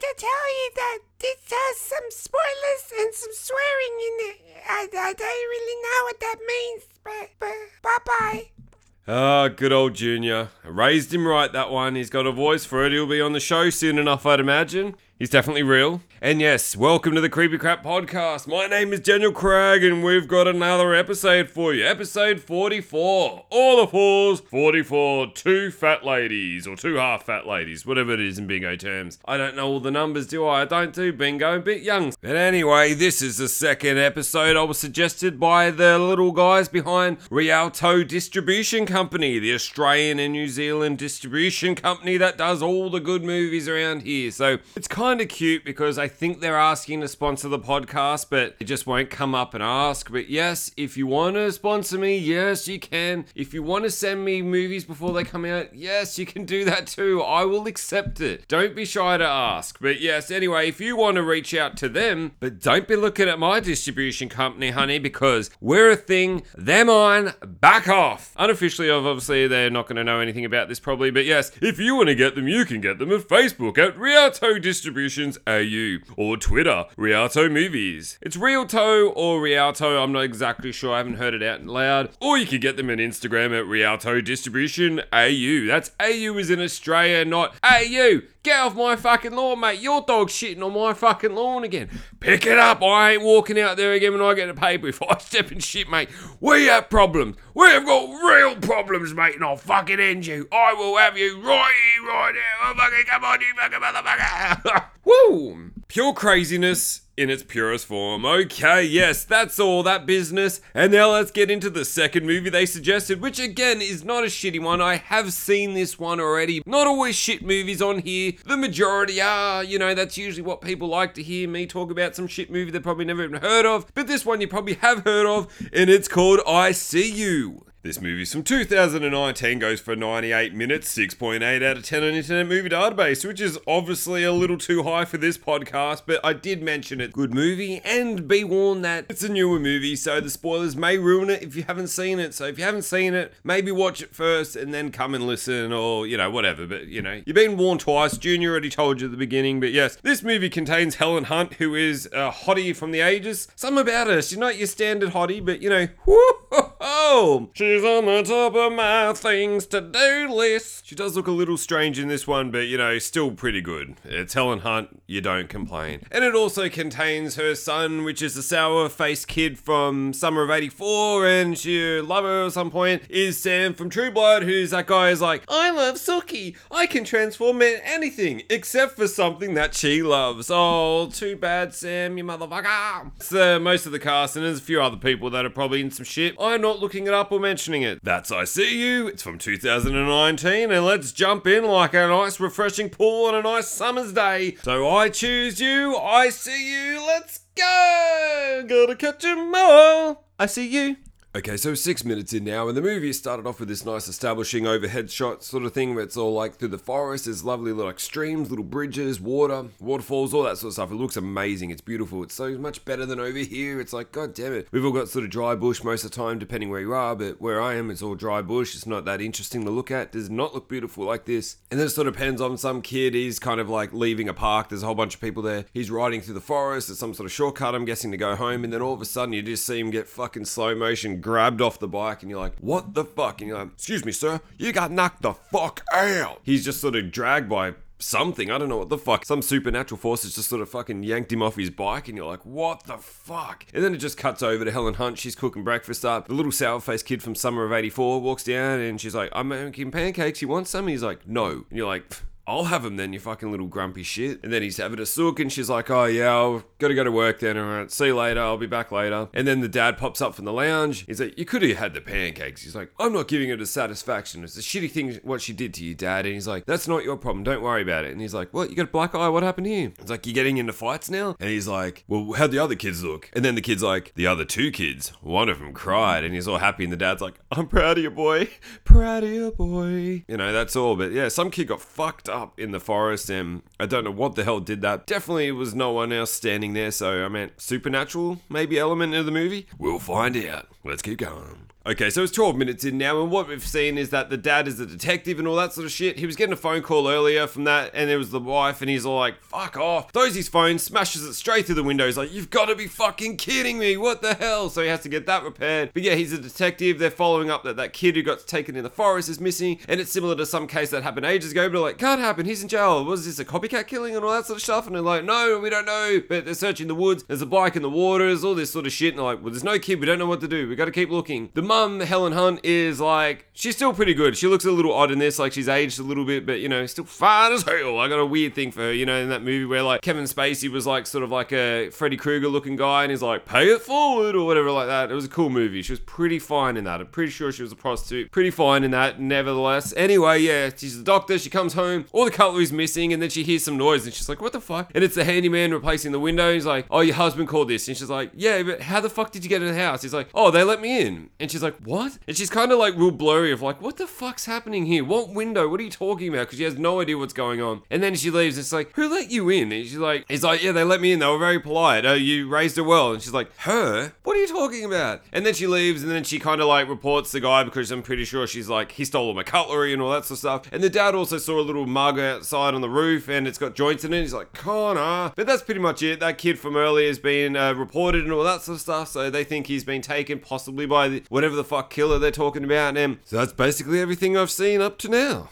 to tell you that this has some spoilers and some swearing in it. I, I don't really know what that means, but, but bye bye. Ah, good old Junior. I raised him right, that one. He's got a voice for it. He'll be on the show soon enough, I'd imagine. He's definitely real. And yes, welcome to the Creepy Crap Podcast. My name is Daniel Craig, and we've got another episode for you. Episode 44. All the fours, 44. Two fat ladies, or two half fat ladies, whatever it is in bingo terms. I don't know all the numbers, do I? I don't do bingo, a bit young. But anyway, this is the second episode I was suggested by the little guys behind Rialto Distribution Company, the Australian and New Zealand distribution company that does all the good movies around here. So it's kind of cute because I think they're asking to sponsor the podcast, but they just won't come up and ask. But yes, if you want to sponsor me, yes, you can. If you want to send me movies before they come out, yes, you can do that too. I will accept it. Don't be shy to ask. But yes, anyway, if you want to reach out to them, but don't be looking at my distribution company, honey, because we're a thing, they're mine, back off. Unofficially, obviously, they're not going to know anything about this probably, but yes, if you want to get them, you can get them at Facebook at Rialto AU or Twitter, Rialto Movies. It's Rialto or Rialto, I'm not exactly sure, I haven't heard it out loud. Or you can get them on Instagram at Rialto Distribution AU. That's AU is in Australia, not AU. Get off my fucking lawn, mate. Your dog's shitting on my fucking lawn again. Pick it up. I ain't walking out there again when I get a paper. If I step in shit, mate, we have problems. We have got real problems, mate, and I'll fucking end you. I will have you right here, right now. Oh, fucking come on, you fucking motherfucker. Woo! Pure craziness in its purest form. Okay, yes, that's all that business. And now let's get into the second movie they suggested, which again is not a shitty one. I have seen this one already. Not always shit movies on here. The majority are, you know, that's usually what people like to hear me talk about some shit movie they probably never even heard of. But this one you probably have heard of, and it's called I See You. This movie's from 2019, goes for 98 minutes, 6.8 out of 10 on Internet Movie Database, which is obviously a little too high for this podcast, but I did mention it. Good movie, and be warned that it's a newer movie, so the spoilers may ruin it if you haven't seen it. So if you haven't seen it, maybe watch it first and then come and listen, or, you know, whatever. But, you know, you've been warned twice. Junior already told you at the beginning, but yes, this movie contains Helen Hunt, who is a hottie from the ages. Something about her, she's not your standard hottie, but, you know, whoo Oh, she's on the top of my things to do list. She does look a little strange in this one, but you know, still pretty good. It's Helen Hunt, you don't complain. And it also contains her son, which is a sour faced kid from Summer of 84, and she lover at some point is Sam from True Blood, who's that guy who's like, I love Sookie. I can transform into anything except for something that she loves. Oh, too bad, Sam, you motherfucker. So, most of the cast, and there's a few other people that are probably in some shit. I'm not looking it up or mentioning it. That's I See You. It's from 2019, and let's jump in like a nice, refreshing pool on a nice summer's day. So I choose you. I see you. Let's go. Gotta catch 'em all. I see you. Okay, so six minutes in now, and the movie started off with this nice establishing overhead shot sort of thing where it's all like through the forest, there's lovely little streams, little bridges, water, waterfalls, all that sort of stuff. It looks amazing, it's beautiful, it's so much better than over here. It's like, god damn it. We've all got sort of dry bush most of the time, depending where you are, but where I am, it's all dry bush. It's not that interesting to look at, it does not look beautiful like this. And then it sort of depends on some kid, he's kind of like leaving a park, there's a whole bunch of people there. He's riding through the forest, there's some sort of shortcut, I'm guessing, to go home, and then all of a sudden you just see him get fucking slow motion grabbed off the bike and you're like, what the fuck? And you're like, excuse me, sir, you got knocked the fuck out. He's just sort of dragged by something. I don't know what the fuck. Some supernatural force has just sort of fucking yanked him off his bike, and you're like, what the fuck? And then it just cuts over to Helen Hunt. She's cooking breakfast up. The little sour faced kid from Summer of 84 walks down, and she's like, I'm making pancakes. You want some? And he's like, no. And you're like, I'll have him then, you fucking little grumpy shit. And then he's having a sook, and she's like, Oh, yeah, I'll gotta go to work then. All right, see you later. I'll be back later. And then the dad pops up from the lounge. He's like, You could have had the pancakes. He's like, I'm not giving it a satisfaction. It's a shitty thing what she did to you, dad. And he's like, That's not your problem. Don't worry about it. And he's like, What? You got a black eye? What happened here? It's like, You're getting into fights now? And he's like, Well, how'd the other kids look? And then the kid's like, The other two kids, one of them cried. And he's all happy. And the dad's like, I'm proud of you, boy. Proud of you, boy. You know, that's all. But yeah, some kid got fucked up in the forest and I don't know what the hell did that. Definitely was no one else standing there, so I meant supernatural, maybe element of the movie. We'll find out. Let's keep going. Okay, so it's 12 minutes in now, and what we've seen is that the dad is a detective and all that sort of shit. He was getting a phone call earlier from that, and it was the wife, and he's all like, fuck off. Throws his phone, smashes it straight through the window. He's like, you've got to be fucking kidding me. What the hell? So he has to get that repaired. But yeah, he's a detective. They're following up that that kid who got taken in the forest is missing, and it's similar to some case that happened ages ago, but like, can't happen. He's in jail. Was this a copycat killing and all that sort of stuff? And they're like, no, we don't know. But they're searching the woods. There's a bike in the waters, all this sort of shit. And they're like, well, there's no kid. We don't know what to do. We got to keep looking. The mum, Helen Hunt, is like, she's still pretty good. She looks a little odd in this, like she's aged a little bit, but you know, still fine as hell. I got a weird thing for her, you know, in that movie where like Kevin Spacey was like sort of like a Freddy Krueger looking guy and he's like, pay it forward or whatever like that. It was a cool movie. She was pretty fine in that. I'm pretty sure she was a prostitute. Pretty fine in that, nevertheless. Anyway, yeah, she's the doctor. She comes home, all the cutlery's missing, and then she hears some noise and she's like, what the fuck? And it's the handyman replacing the window. He's like, oh, your husband called this. And she's like, yeah, but how the fuck did you get in the house? He's like, oh, they let me in. And she's like, what? And she's kind of like real blurry of like, what the fuck's happening here? What window? What are you talking about? Because she has no idea what's going on. And then she leaves. It's like, who let you in? And she's like, he's like, yeah, they let me in. They were very polite. Oh, you raised her well. And she's like, her? What are you talking about? And then she leaves. And then she kind of like reports the guy because I'm pretty sure she's like, he stole all my cutlery and all that sort of stuff. And the dad also saw a little mug outside on the roof and it's got joints in it. He's like, Connor. But that's pretty much it. That kid from earlier has been uh, reported and all that sort of stuff. So they think he's been taken possibly by the, whatever the fuck killer they're talking about. And so that's basically everything I've seen up to now.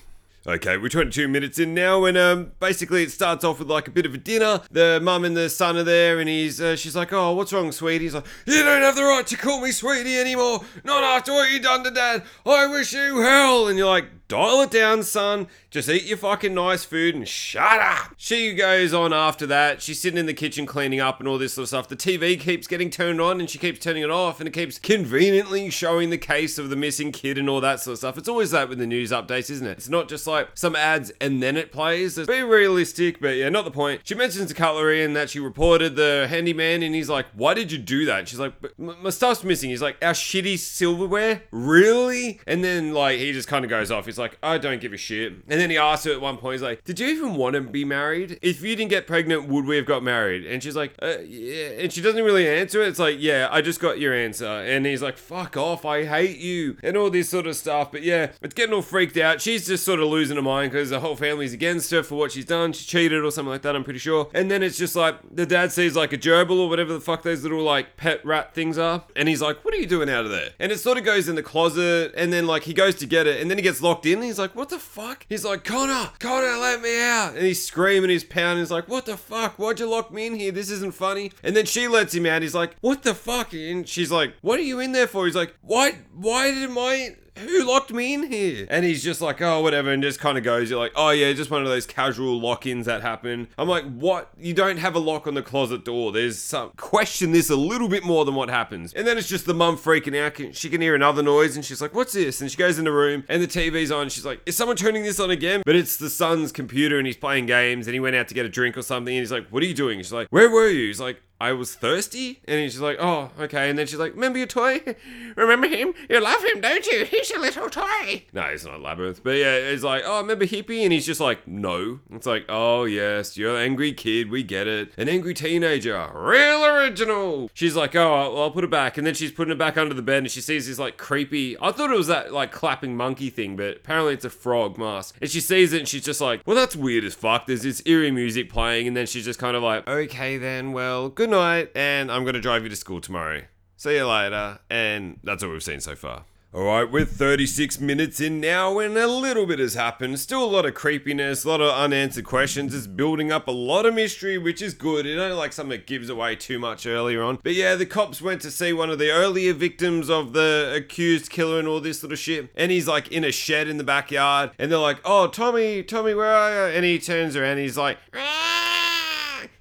Okay, we're 22 minutes in now, and um, basically it starts off with like a bit of a dinner. The mum and the son are there, and he's uh, she's like, "Oh, what's wrong, sweetie?" He's like, "You don't have the right to call me sweetie anymore. Not after what you done to dad. I wish you hell." And you're like, "Dial it down, son. Just eat your fucking nice food and shut up." She goes on after that. She's sitting in the kitchen cleaning up and all this sort of stuff. The TV keeps getting turned on, and she keeps turning it off, and it keeps conveniently showing the case of the missing kid and all that sort of stuff. It's always that with the news updates, isn't it? It's not just like some ads and then it plays. It's be realistic, but yeah, not the point. She mentions the cutlery and that she reported the handyman, and he's like, "Why did you do that?" And she's like, "But "My stuff's missing." He's like, "Our shitty silverware, really?" And then like he just kind of goes off. He's like, "I don't give a shit." And then he asks her at one point, he's like, "Did you even want to be married? If you didn't get pregnant, would we have got married?" And she's like, uh, "Yeah," and she doesn't really answer it. It's like, "Yeah, I just got your answer." And he's like, "Fuck off, I hate you," and all this sort of stuff. But yeah, it's getting all freaked out. She's just sort of losing her mind because the whole family's against her for what she's done. She cheated or something like that, I'm pretty sure. And then it's just like the dad sees like a gerbil or whatever the fuck those little like pet rat things are. And he's like, What are you doing out of there? And it sort of goes in the closet and then like he goes to get it and then he gets locked in. And he's like, What the fuck? He's like, Connor, Connor, let me out. And he's screaming, he's pounding. He's like, What the fuck? Why'd you lock me in here? This isn't funny. And then she lets him out. He's like, What the fuck? And she's like, What are you in there for? He's like, Why, why did my who locked me in here? And he's just like, oh, whatever, and just kind of goes, you're like, oh, yeah, just one of those casual lock ins that happen. I'm like, what? You don't have a lock on the closet door. There's some. Question this a little bit more than what happens. And then it's just the mum freaking out. She can hear another noise, and she's like, what's this? And she goes in the room, and the TV's on. She's like, is someone turning this on again? But it's the son's computer, and he's playing games, and he went out to get a drink or something, and he's like, what are you doing? She's like, where were you? He's like, I was thirsty? And he's like, oh, okay. And then she's like, remember your toy? remember him? You love him, don't you? He's your little toy. No, he's not Labyrinth. But yeah, he's like, oh, remember Hippie? And he's just like, no. It's like, oh, yes, you're an angry kid. We get it. An angry teenager. Real original. She's like, oh, I'll, I'll put it back. And then she's putting it back under the bed and she sees this like creepy, I thought it was that like clapping monkey thing, but apparently it's a frog mask. And she sees it and she's just like, well, that's weird as fuck. There's this eerie music playing. And then she's just kind of like, okay, then, well, good night. And I'm going to drive you to school tomorrow. See you later. And that's all we've seen so far. Alright, we're 36 minutes in now, and a little bit has happened. Still a lot of creepiness, a lot of unanswered questions. It's building up a lot of mystery, which is good. It ain't like something that gives away too much earlier on. But yeah, the cops went to see one of the earlier victims of the accused killer and all this of shit. And he's like in a shed in the backyard, and they're like, Oh, Tommy, Tommy, where are you? And he turns around, and he's like,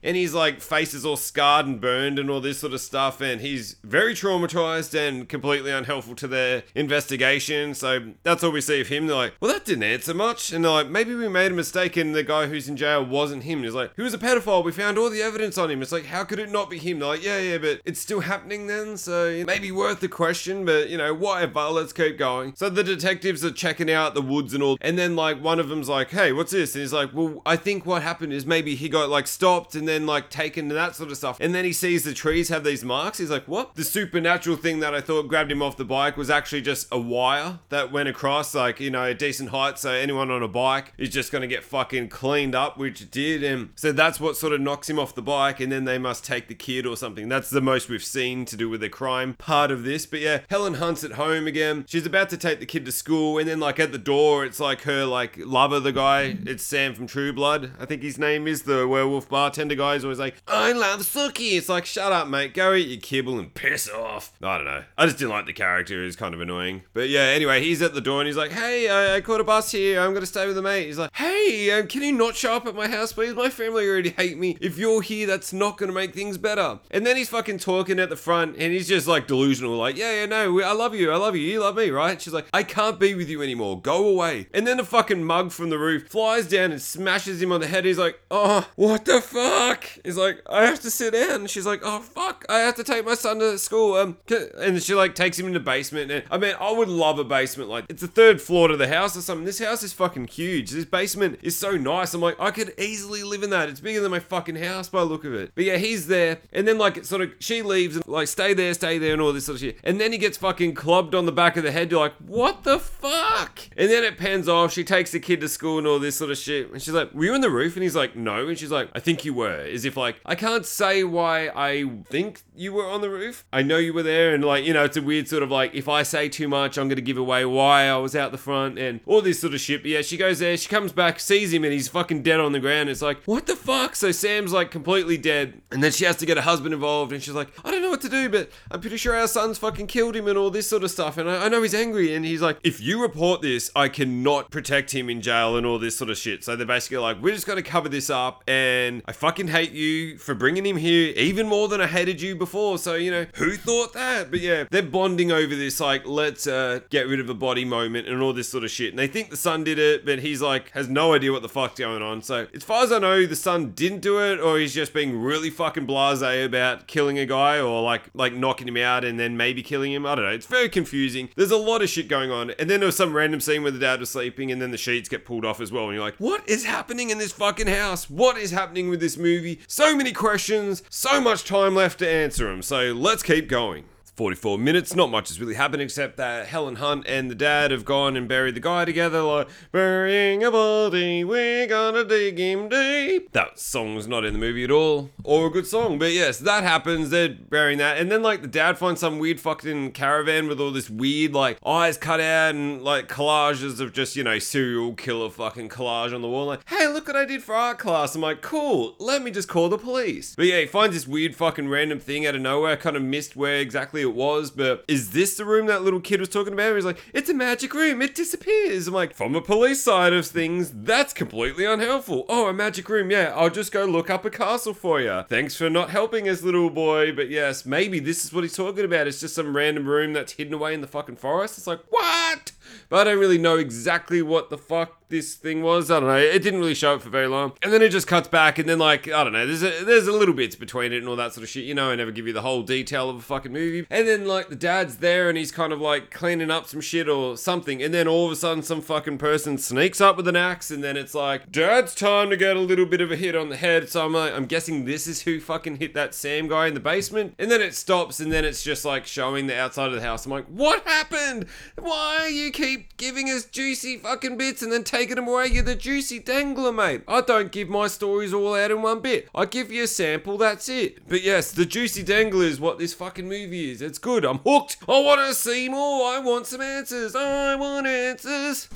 and he's like face is all scarred and burned and all this sort of stuff and he's very traumatized and completely unhelpful to their investigation. So that's all we see of him. They're like well that didn't answer much. And they're like maybe we made a mistake and the guy who's in jail wasn't him. He's like he was a pedophile. We found all the evidence on him. It's like how could it not be him? They're like yeah yeah but it's still happening then so it may be worth the question but you know whatever. Let's keep going. So the detectives are checking out the woods and all and then like one of them's like hey what's this? And he's like well i think what happened is maybe he got like stopped and then like taken to that sort of stuff. And then he sees the trees have these marks. He's like, what? The supernatural thing that I thought grabbed him off the bike was actually just a wire that went across, like, you know, a decent height. So anyone on a bike is just going to get fucking cleaned up, which did. And so that's what sort of knocks him off the bike. And then they must take the kid or something. That's the most we've seen to do with the crime part of this. But yeah, Helen Hunt's at home again. She's about to take the kid to school. And then, like, at the door, it's like her, like, lover, the guy. It's Sam from True Blood. I think his name is the werewolf bartender guy. Is always like, I love Sookie. It's like, shut up, mate. Go eat your kibble and piss off. I don't know. I just didn't like the character. He's kind of annoying. But yeah, anyway, he's at the door and he's like, hey, I, I caught a bus here. I'm going to stay with a mate. He's like, hey, um, can you not show up at my house, please? My family already hate me. If you're here, that's not going to make things better. And then he's fucking talking at the front and he's just like delusional, like, yeah, yeah, no, I love you. I love you. You love me, right? She's like, I can't be with you anymore. Go away. And then the fucking mug from the roof flies down and smashes him on the head. He's like, oh, what the fuck? He's like, I have to sit down. And she's like, oh, fuck. I have to take my son to school. Um, and she like takes him in the basement. And I mean, I would love a basement. Like, it's the third floor to the house or something. This house is fucking huge. This basement is so nice. I'm like, I could easily live in that. It's bigger than my fucking house by the look of it. But yeah, he's there. And then like, sort of, she leaves and like, stay there, stay there, and all this sort of shit. And then he gets fucking clubbed on the back of the head. You're like, what the fuck? And then it pans off. She takes the kid to school and all this sort of shit. And she's like, were you on the roof? And he's like, no. And she's like, I think you were. As if like, I can't say why I think you were on the roof. I know you were there. And like, you know, it's a weird sort of like, if I say too much, I'm to give away why I was out the front and all this sort of shit. But yeah, she goes there. She comes back, sees him, and he's fucking dead on the ground. It's like, what the fuck? So Sam's like completely dead. And then she has to get her husband involved. And she's like, I don't know what to do, but I'm pretty sure our son's fucking killed him and all this sort of stuff. And I, I know he's angry. And he's like, if you report this, I cannot protect him in jail and all this sort of shit. So they're basically like, we're just to cover this up. And I fucking hate you for bringing him here even more than I hated you before. So, you know, who thought that? But yeah, they're bonding over this, like, let's uh, get rid of a body moment and all this sort of shit. And they think the son did it, but he's like, has no idea what the fuck's going on. So, as far as I know, the son didn't do it, or he's just being really fucking blase about killing a guy or like, like knocking him out and then maybe killing him. I don't know. It's very confusing. There's a lot of shit going on. And then there was some random scene where the dad was sleeping and then the sheets get pulled off as well. And you're like, what is happening in this fucking house? What is happening with this movie? So many questions, so much time left to answer them. So let's keep going. 44 minutes, not much has really happened except that Helen Hunt and the dad have gone and buried the guy together, like, burying a body, we're gonna dig him deep. That song was not in the movie at all, or a good song, but yes, that happens, they're burying that, and then, like, the dad finds some weird fucking caravan with all this weird, like, eyes cut out and, like, collages of just, you know, serial killer fucking collage on the wall, like, hey, look what I did for art class. I'm like, cool, let me just call the police. But yeah, he finds this weird fucking random thing out of nowhere, kind of missed where exactly it was, but is this the room that little kid was talking about? He's like, it's a magic room, it disappears. I'm like, from a police side of things, that's completely unhelpful. Oh, a magic room, yeah, I'll just go look up a castle for you. Thanks for not helping us, little boy, but yes, maybe this is what he's talking about. It's just some random room that's hidden away in the fucking forest. It's like, what? But I don't really know exactly what the fuck this thing was. I don't know. It didn't really show up for very long. And then it just cuts back, and then like I don't know. There's a, there's a little bits between it and all that sort of shit. You know, I never give you the whole detail of a fucking movie. And then like the dad's there, and he's kind of like cleaning up some shit or something. And then all of a sudden, some fucking person sneaks up with an axe, and then it's like, Dad's time to get a little bit of a hit on the head. So I'm like, I'm guessing this is who fucking hit that Sam guy in the basement. And then it stops, and then it's just like showing the outside of the house. I'm like, what happened? Why are you keep giving us juicy fucking bits and then taking them away? You're the juicy dangler, mate. I don't give my stories all out in one bit. I give you a sample, that's it. But yes, the juicy dangler is what this fucking movie is. It's good. I'm hooked. I want to see more. I want some answers. I want answers.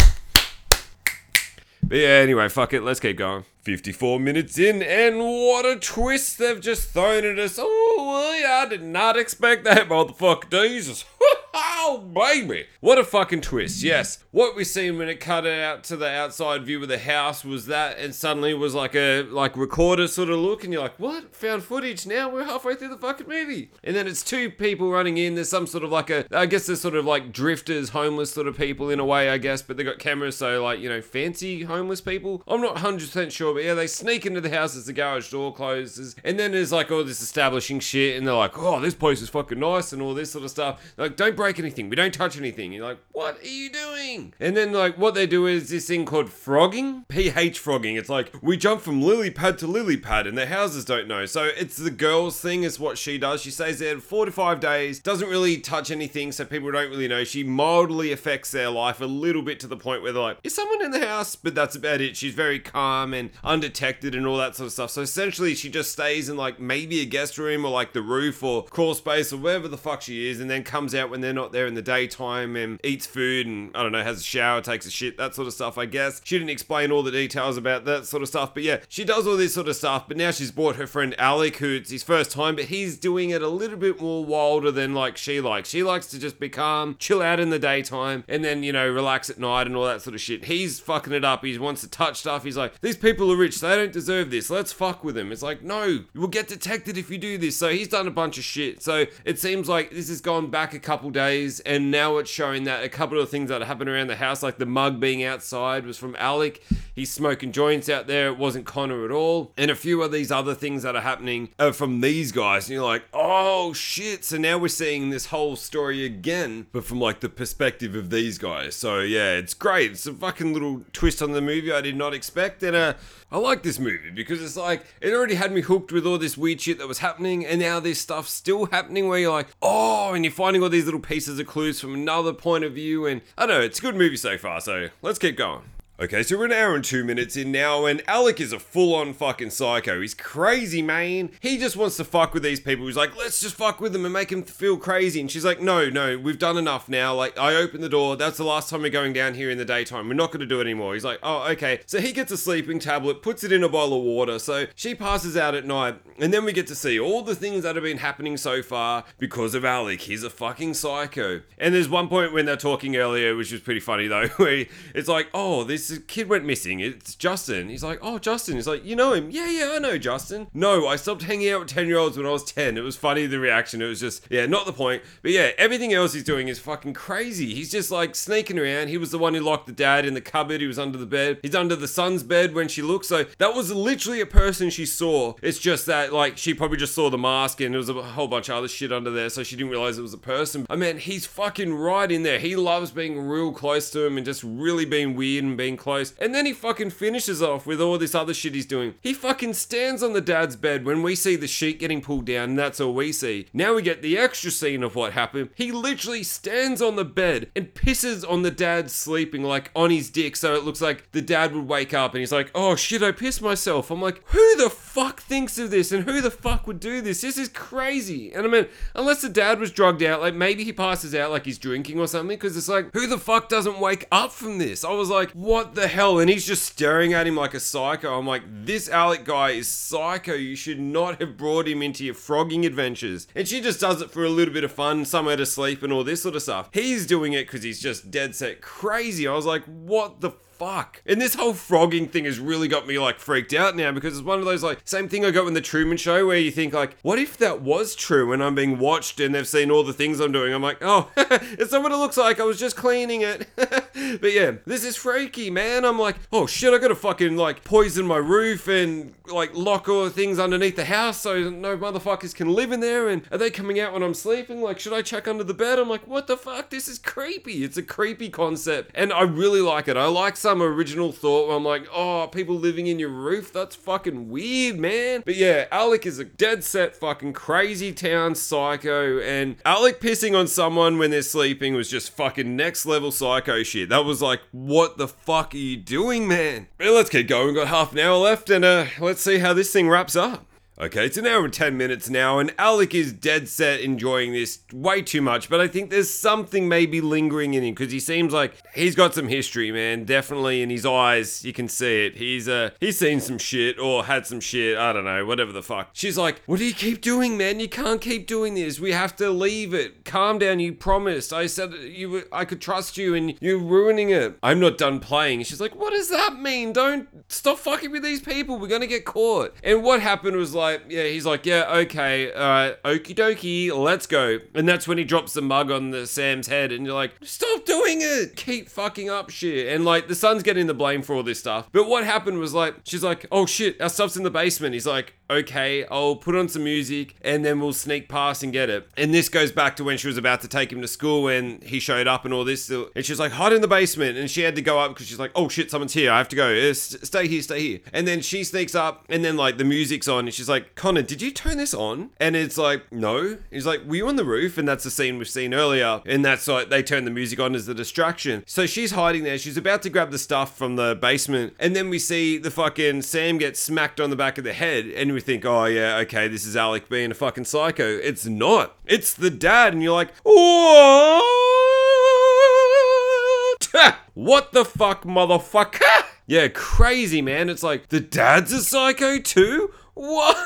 But yeah, anyway, fuck it. Let's keep going. 54 minutes in, and what a twist they've just thrown at us. Oh, I did not expect that, motherfucker. Jesus. Oh, baby. What a fucking twist. Yes. What we seen when it cut out to the outside view of the house was that, and suddenly it was like a like recorder sort of look, and you're like, what? Found footage now? We're halfway through the fucking movie. And then it's two people running in. There's some sort of like a, I guess there's sort of like drifters, homeless sort of people in a way, I guess, but they got cameras, so like, you know, fancy homeless people. I'm not 100% sure, but yeah, they sneak into the house as the garage door closes, and then there's like all this establishing shit, and they're like, oh, this place is fucking nice, and all this sort of stuff. Like, don't break anything anything. We don't touch anything. You're like, what are you doing? And then like what they do is this thing called frogging, pH frogging. It's like we jump from lily pad to lily pad, and the houses don't know. So it's the girls thing is what she does. She stays there four to five days, doesn't really touch anything, so people don't really know. She mildly affects their life a little bit to the point where they're like, is someone in the house? But that's about it. She's very calm and undetected and all that sort of stuff. So essentially, she just stays in like maybe a guest room or like the roof or crawl space or wherever the fuck she is, and then comes out when they're not there in the daytime and eats food and I don't know, has a shower, takes a shit, that sort of stuff, I guess. She didn't explain all the details about that sort of stuff, but yeah, she does all this sort of stuff. But now she's brought her friend Alec, who it's his first time, but he's doing it a little bit more wilder than like she likes. She likes to just be calm, chill out in the daytime, and then, you know, relax at night and all that sort of shit. He's fucking it up. He wants to touch stuff. He's like, these people are rich. They don't deserve this. Let's fuck with them. It's like, no, you will get detected if you do this. So he's done a bunch of shit. So it seems like this has gone back a couple days, and now it's showing that a couple of things that happened around the house, like the mug being outside, was from Alec. He's smoking joints out there. It wasn't Connor at all. And a few of these other things that are happening are from these guys. And you're like, oh shit. So now we're seeing this whole story again, but from like the perspective of these guys. So yeah, it's great. It's a fucking little twist on the movie I did not expect. And uh, I like this movie because it's like, it already had me hooked with all this weird shit that was happening. And now this stuff's still happening where you're like, oh, and you're finding all these little pieces of clues from another point of view. And I don't know, it's a good movie so far. So let's keep going. Okay, so we're an hour and two minutes in now, and Alec is a full on fucking psycho. He's crazy, man. He just wants to fuck with these people. He's like, let's just fuck with them and make them feel crazy. And she's like, no, no, we've done enough now. Like, I opened the door. That's the last time we're going down here in the daytime. We're not going to do it anymore. He's like, oh, okay. So he gets a sleeping tablet, puts it in a bowl of water. So she passes out at night, and then we get to see all the things that have been happening so far because of Alec. He's a fucking psycho. And there's one point when they're talking earlier, which was pretty funny though, where it's like, oh, this kid went missing. It's Justin. He's like, oh, Justin. He's like, you know him? Yeah, yeah, I know Justin. No, I stopped hanging out with 10 year olds when I was 10. It was funny, the reaction. It was just, yeah, not the point. But yeah, everything else he's doing is fucking crazy. He's just like sneaking around. He was the one who locked the dad in the cupboard. He was under the bed. He's under the son's bed when she looked. So that was literally a person she saw. It's just that, like, she probably just saw the mask and there was a whole bunch of other shit under there. So she didn't realize it was a person. I mean, he's fucking right in there. He loves being real close to him and just really being weird and being close. And then he fucking finishes off with all this other shit he's doing. He fucking stands on the dad's bed when we see the sheet getting pulled down, and that's all we see. Now we get the extra scene of what happened. He literally stands on the bed and pisses on the dad sleeping, like on his dick, so it looks like the dad would wake up and he's like, oh shit, I pissed myself. I'm like, who the fuck thinks of this and who the fuck would do this? This is crazy. And I mean, unless the dad was drugged out, like maybe he passes out like he's drinking or something, because it's like, who the fuck doesn't wake up from this? I was like, what the hell? And he's just staring at him like a psycho. I'm like, this Alec guy is psycho. You should not have brought him into your frogging adventures. And she just does it for a little bit of fun, somewhere to sleep, and all this sort of stuff. He's doing it because he's just dead set crazy. I was like, what the fuck? And this whole frogging thing has really got me like freaked out now because it's one of those like same thing I got in the Truman Show where you think like, what if that was true and I'm being watched and they've seen all the things I'm doing? I'm like, oh, it's not what it looks like. I was just cleaning it. but yeah, this is freaky, man. I'm like, oh shit, I gotta fucking like poison my roof and like lock all the things underneath the house so no motherfuckers can live in there. And are they coming out when I'm sleeping? Like, should I check under the bed? I'm like, what the fuck? This is creepy. It's a creepy concept, and I really like it. I like some original thought where I'm like, oh, people living in your roof? That's fucking weird, man. But yeah, Alec is a dead set fucking crazy town psycho, and Alec pissing on someone when they're sleeping was just fucking next level psycho shit. That was like, what the fuck are you doing, man? But let's keep going. We've got half an hour left, and uh, let's see how this thing wraps up. Okay, it's an hour and 10 minutes now, and Alec is dead set enjoying this way too much, but I think there's something maybe lingering in him because he seems like he's got some history, man. Definitely in his eyes, you can see it. He's uh he's seen some shit or had some shit, I don't know, whatever the fuck. She's like, What do you keep doing, man? You can't keep doing this. We have to leave it. Calm down, you promised. I said you were, I could trust you and you're ruining it. I'm not done playing. She's like, What does that mean? Don't stop fucking with these people. We're gonna get caught. And what happened was like, yeah, he's like, yeah, okay, uh, right, okie dokie, let's go. And that's when he drops the mug on the Sam's head, and you're like, stop doing it, keep fucking up shit. And like, the son's getting the blame for all this stuff. But what happened was like, she's like, oh shit, our stuff's in the basement. He's like, okay, I'll put on some music and then we'll sneak past and get it. And this goes back to when she was about to take him to school and he showed up and all this. And she's like, hide in the basement. And she had to go up because she's like, oh shit, someone's here. I have to go. Uh, stay here, stay here. And then she sneaks up and then like the music's on and she's like, Connor, did you turn this on? And it's like, no. He's like, were you on the roof? And that's the scene we've seen earlier. And that's like, they turn the music on as the distraction. So she's hiding there. She's about to grab the stuff from the basement. And then we see the fucking Sam get smacked on the back of the head. And we think, oh yeah, okay, this is Alec being a fucking psycho. It's not. It's the dad. And you're like, what? what the fuck, motherfucker? Yeah, crazy, man. It's like, the dad's a psycho too? What?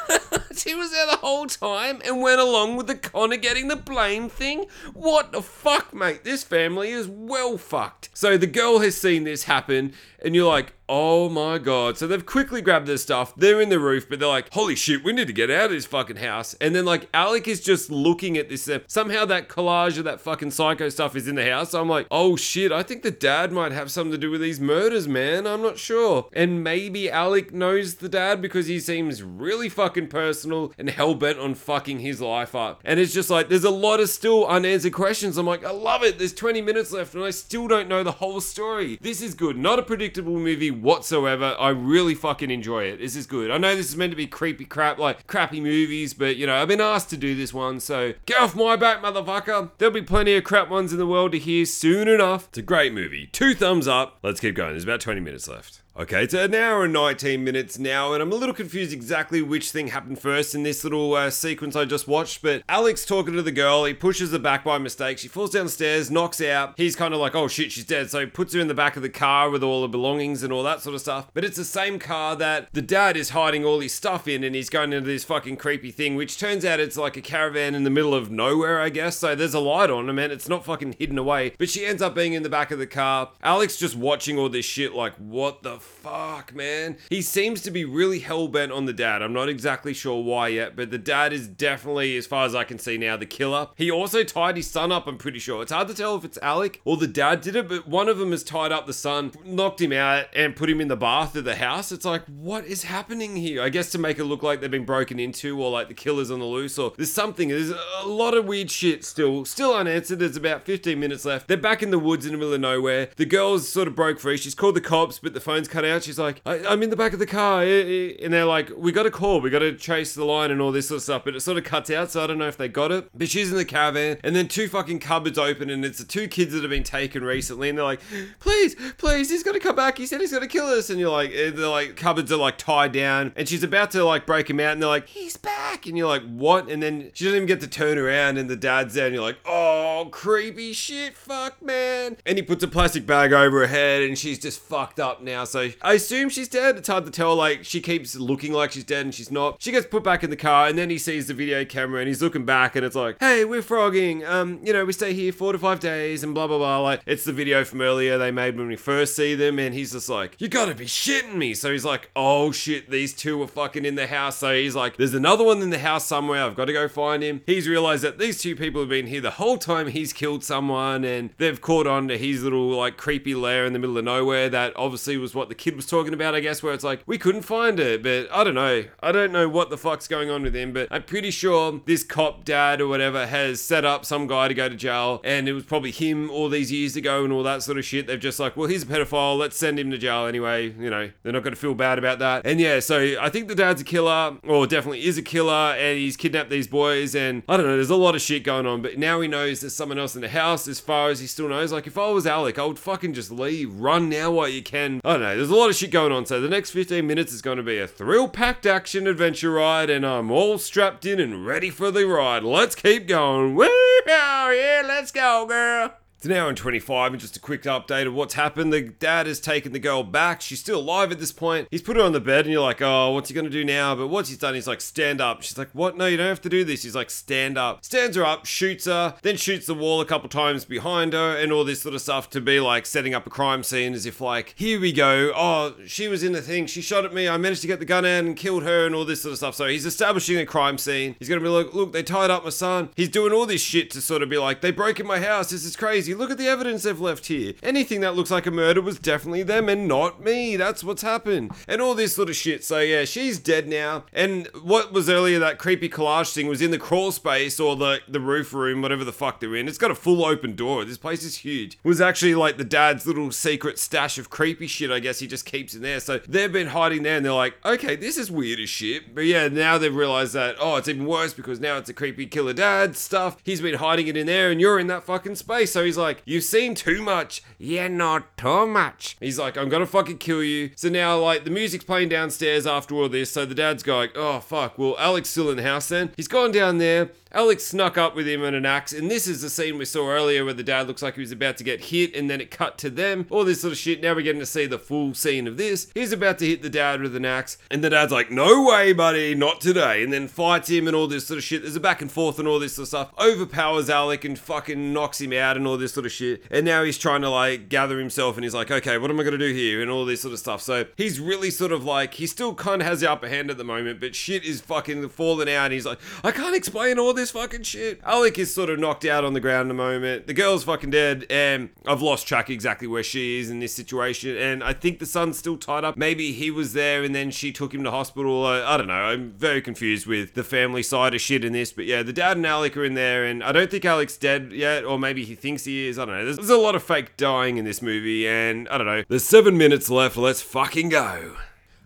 he was there the whole time and went along with the Connor getting the blame thing? What the fuck, mate? This family is well fucked. So the girl has seen this happen, and you're like, oh my god. So they've quickly grabbed their stuff. They're in the roof, but they're like, holy shit, we need to get out of this fucking house. And then, like, Alec is just looking at this. Uh, somehow that collage of that fucking psycho stuff is in the house. So I'm like, oh shit, I think the dad might have something to do with these murders, man. I'm not sure. And maybe Alec knows the dad because he seems really fucking personal and hell bent on fucking his life up. And it's just like, there's a lot of still unanswered questions. I'm like, I love it. There's 20 minutes left and I still don't know the whole story. This is good. Not a predictable movie whatsoever. I really fucking enjoy it. This is good. I know this is meant to be creepy crap, like crappy movies, but you know, I've been asked to do this one, so get off my back, motherfucker. There'll be plenty of crap ones in the world to hear soon enough. It's a great movie. Two thumbs up. Let's keep going. There's about 20 minutes left. Okay, it's an hour and 19 minutes now, and I'm a little confused exactly which thing happened first in this little uh, sequence I just watched. But Alec's talking to the girl, he pushes her back by mistake. She falls downstairs, knocks out. He's kind of like, oh shit, she's dead. So he puts her in the back of the car with all the belongings and all that sort of stuff. But it's the same car that the dad is hiding all his stuff in, and he's going into this fucking creepy thing, which turns out it's like a caravan in the middle of nowhere, I guess. So there's a light on, I mean, it's not fucking hidden away. But she ends up being in the back of the car. Alec's just watching all this shit, like, what the fuck, man? He seems to be really hell bent on the dad. I'm not exactly sure why yet, but the dad is definitely, as far as I can see now, the killer. He also tied his son up, I'm pretty sure. It's hard to tell if it's Alec or the dad did it, but one of them has tied up the son, knocked him out, and put him in the bath of the house. It's like, what is happening here? I guess to make it look like they've been broken into or like the killer's on the loose or there's something. There's a lot of weird shit still, still unanswered. There's about 15 minutes left. They're back in the woods in the middle of nowhere. The girl's sort of broke free. She's called the cops, but the phone's cut out. She's like, I, I'm in the back of the car. eh, eh," And they're like, we got a call. We got to chase the line and all this sort of stuff. But it sort of cuts out, so I don't know if they got it. But she's in the caravan, and then two fucking cupboards open, and it's the two kids that have been taken recently, and they're like, please, please, he's to come back. He said he's going to kill us. And you're like, eh, they're like, cupboards are like tied down, and she's about to like break him out, and they're like, he's back. And you're like, what? And then she doesn't even get to turn around, and the dad's there, and you're like, oh, creepy shit, fuck, man. And he puts a plastic bag over her head, and she's just fucked up now. So I assume she's dead. It's hard to tell. Like, she keeps looking like she's dead, and she's not. She gets put back in the car, and then he sees the video camera, and he's looking back, and it's like, hey, we're frogging. Um, you know, we stay here four to five days, and blah, blah, blah. Like, it's the video from earlier they made when we first see them, and he's just like, you gotta be shitting me. So he's like, oh shit, these two are fucking in the house. So he's like, there's another one in the house somewhere. I've got to go find him. He's realized that these two people have been here the whole time he's killed someone, and they've caught on to his little, like, creepy lair in the middle of nowhere. That obviously was what the kid was talking about, I guess, where it's like, we couldn't find it, but I don't know. I don't know what the fuck's going on with him, but I'm pretty sure this cop dad or whatever has set up some guy to go to jail, and it was probably him all these years ago and all that sort of shit. They've just like, well, he's a pedophile. Let's send him to jail anyway. You know, they're not going to feel bad about that. And yeah, so I think the dad's a killer, or definitely is a killer, and he's kidnapped these boys. And I don't know, there's a lot of shit going on, but now he knows there's someone else in the house. As far as he still knows, like if I was Alec, I would fucking just leave, run now while you can. I don't know, there's a lot of shit going on. So the next 15 minutes is going to be a thrill-packed action adventure ride, and I'm all strapped in and ready for the ride. Let's keep going. Woo! Yeah, let's go, girl. It's hour and 25, and just a quick update of what's happened. The dad has taken the girl back. She's still alive at this point. He's put her on the bed, and you're like, oh, what's he gonna do now? But what he's done, he's like, stand up. She's like, what? No, you don't have to do this. He's like, stand up. Stands her up, shoots her, then shoots the wall a couple times behind her, and all this sort of stuff to be like setting up a crime scene as if, like, here we go. Oh, she was in the thing. She shot at me. I managed to get the gun out and killed her, and all this sort of stuff. So he's establishing a crime scene. He's gonna be like, look, they tied up my son. He's doing all this shit to sort of be like, they broke in my house. This is crazy. Crazy. Look at the evidence they've left here. Anything that looks like a murder was definitely them and not me. That's what's happened. And all this sort of shit. So yeah, she's dead now. And what was earlier that creepy collage thing was in the crawl space or the, the roof room, whatever the fuck they're in. It's got a full open door. This place is huge. It was actually like the dad's little secret stash of creepy shit, I guess he just keeps in there. So they've been hiding there and they're like, okay, this is weird as shit. But yeah, now they've realized that, oh, it's even worse because now it's a creepy killer dad stuff. He's been hiding it in there and you're in that fucking space. So he's like, you've seen too much. Yeah, not too much. He's like, I'm gonna fucking kill you. So now, like, the music's playing downstairs after all this. So the dad's going, oh, fuck. Well, Alec's still in the house then. He's gone down there. Alex snuck up with him on an axe, and this is the scene we saw earlier where the dad looks like he was about to get hit, and then it cut to them. All this sort of shit. Now we're getting to see the full scene of this. He's about to hit the dad with an axe, and the dad's like, "No way, buddy, not today," and then fights him and all this sort of shit. There's a back and forth and all this sort of stuff. Overpowers Alec and fucking knocks him out and all this sort of shit. And now he's trying to like gather himself, and he's like, "Okay, what am I gonna do here?" and all this sort of stuff. So he's really sort of like he still kind of has the upper hand at the moment, but shit is fucking falling out. And he's like, "I can't explain all this fucking shit." Alec is sort of knocked out on the ground at the moment. The girl's fucking dead, and I've lost track exactly where she is in this situation. And I think the son's still tied up. Maybe he was there and then she took him to hospital. I, I don't know. I'm very confused with the family side of shit in this. But yeah, the dad and Alec are in there, and I don't think Alec's dead yet, or maybe he thinks he is. I don't know. There's, there's a lot of fake dying in this movie, and I don't know. There's seven minutes left. Let's fucking go.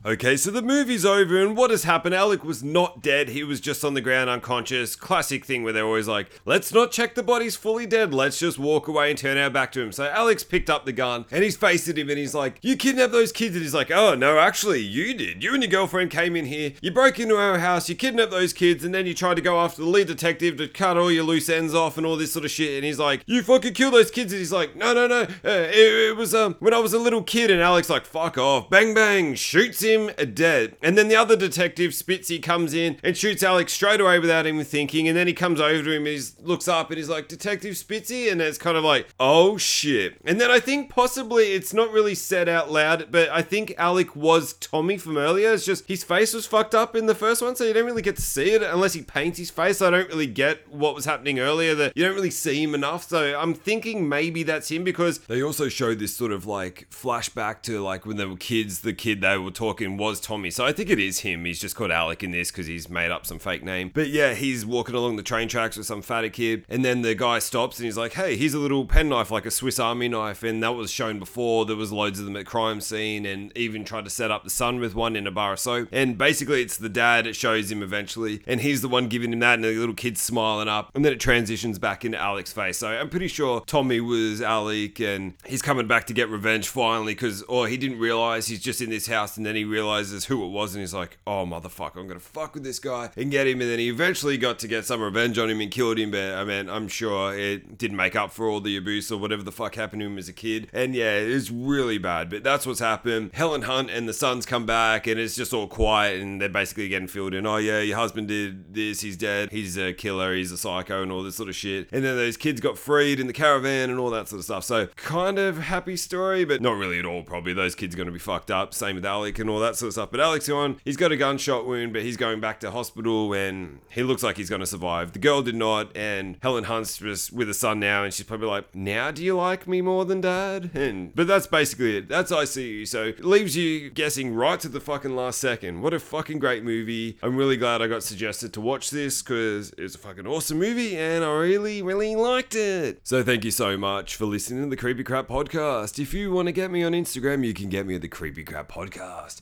Okay, so the movie's over, and what has happened? Alec was not dead, he was just on the ground unconscious. Classic thing where they're always like, let's not check the body's fully dead, let's just walk away and turn our back to him. So Alex picked up the gun, and he's faced him, and he's like, You kidnapped those kids? And he's like, Oh, no, actually, you did. You and your girlfriend came in here, you broke into our house, you kidnapped those kids, and then you tried to go after the lead detective to cut all your loose ends off and all this sort of shit. And he's like, You fucking killed those kids. And he's like, No, no, no, uh, it, it was um, when I was a little kid. And Alex, like, Fuck off. Bang, bang, shoots him dead. And then the other detective, Spitzy, comes in and shoots Alex straight away without even thinking. And then he comes over to him and he looks up and he's like, Detective Spitzy? And it's kind of like, oh shit. And then I think possibly it's not really said out loud, but I think Alec was Tommy from earlier. It's just his face was fucked up in the first one, so you don't really get to see it unless he paints his face. I don't really get what was happening earlier, that you don't really see him enough. So I'm thinking maybe that's him because they also showed this sort of like flashback to like when they were kids, the kid they were talking was Tommy. So I think it is him. He's just called Alec in this because he's made up some fake name. But yeah, he's walking along the train tracks with some fatter kid, and then the guy stops and he's like, "Hey, here's a little penknife, like a Swiss Army knife." And that was shown before. There was loads of them at crime scene, and even tried to set up the son with one in a bar of soap. And basically, it's the dad. It shows him eventually, and he's the one giving him that, and the little kid's smiling up, and then it transitions back into Alec's face. So I'm pretty sure Tommy was Alec, and he's coming back to get revenge finally because, or oh, he didn't realize he's just in this house, and then he realizes who it was, and he's like, oh motherfucker, I'm gonna fuck with this guy and get him. And then he eventually got to get some revenge on him and killed him. But I mean, I'm sure it didn't make up for all the abuse or whatever the fuck happened to him as a kid. And yeah, it's really bad. But that's what's happened. Helen Hunt and the sons come back, and it's just all quiet, and they're basically getting filled in. Oh yeah, your husband did this. He's dead. He's a killer. He's a psycho, and all this sort of shit. And then those kids got freed in the caravan and all that sort of stuff. So kind of happy story, but not really at all. Probably those kids are gonna be fucked up. Same with Alec and all that sort of stuff. But Alec's on. He's got a gunshot wound, but he's going back to hospital and he looks like he's going to survive. The girl did not, and Helen Hunt's just with a son now, and she's probably like, "Now do you like me more than dad?" And but that's basically it. That's I see. So leaves you guessing right to the fucking last second. What a fucking great movie. I'm really glad I got suggested to watch this because it's a fucking awesome movie, and I really, really liked it. So thank you so much for listening to the Creepy Crap podcast. If you want to get me on Instagram, you can get me at the Creepy Crap podcast.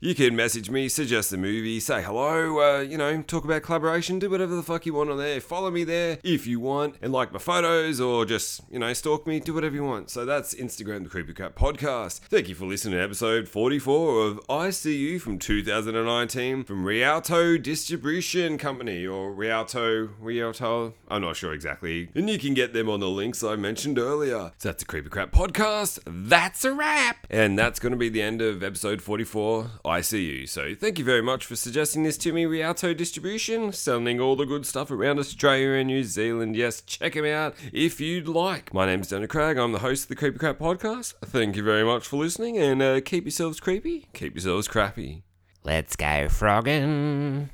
You can message me, suggest a movie, say hello, uh, you know, talk about collaboration, do whatever the fuck you want on there. Follow me there if you want, and like my photos, or just, you know, stalk me, do whatever you want. So that's Instagram, the Creepy Cat Podcast. Thank you for listening to episode 44 of I See You from 2019 from Rialto Distribution Company, or Rialto, Rialto, I'm not sure exactly. And you can get them on the links I mentioned earlier. So that's the Creepy Crap Podcast. That's a wrap! And that's going to be the end of episode 44. I see you. So thank you very much for suggesting this to me, Rialto Distribution, selling all the good stuff around Australia and New Zealand. Yes, check them out if you'd like. My name's Daniel Craig. I'm the host of the Creepy Crap Podcast. Thank you very much for listening, and uh, keep yourselves creepy, keep yourselves crappy. Let's go frogging.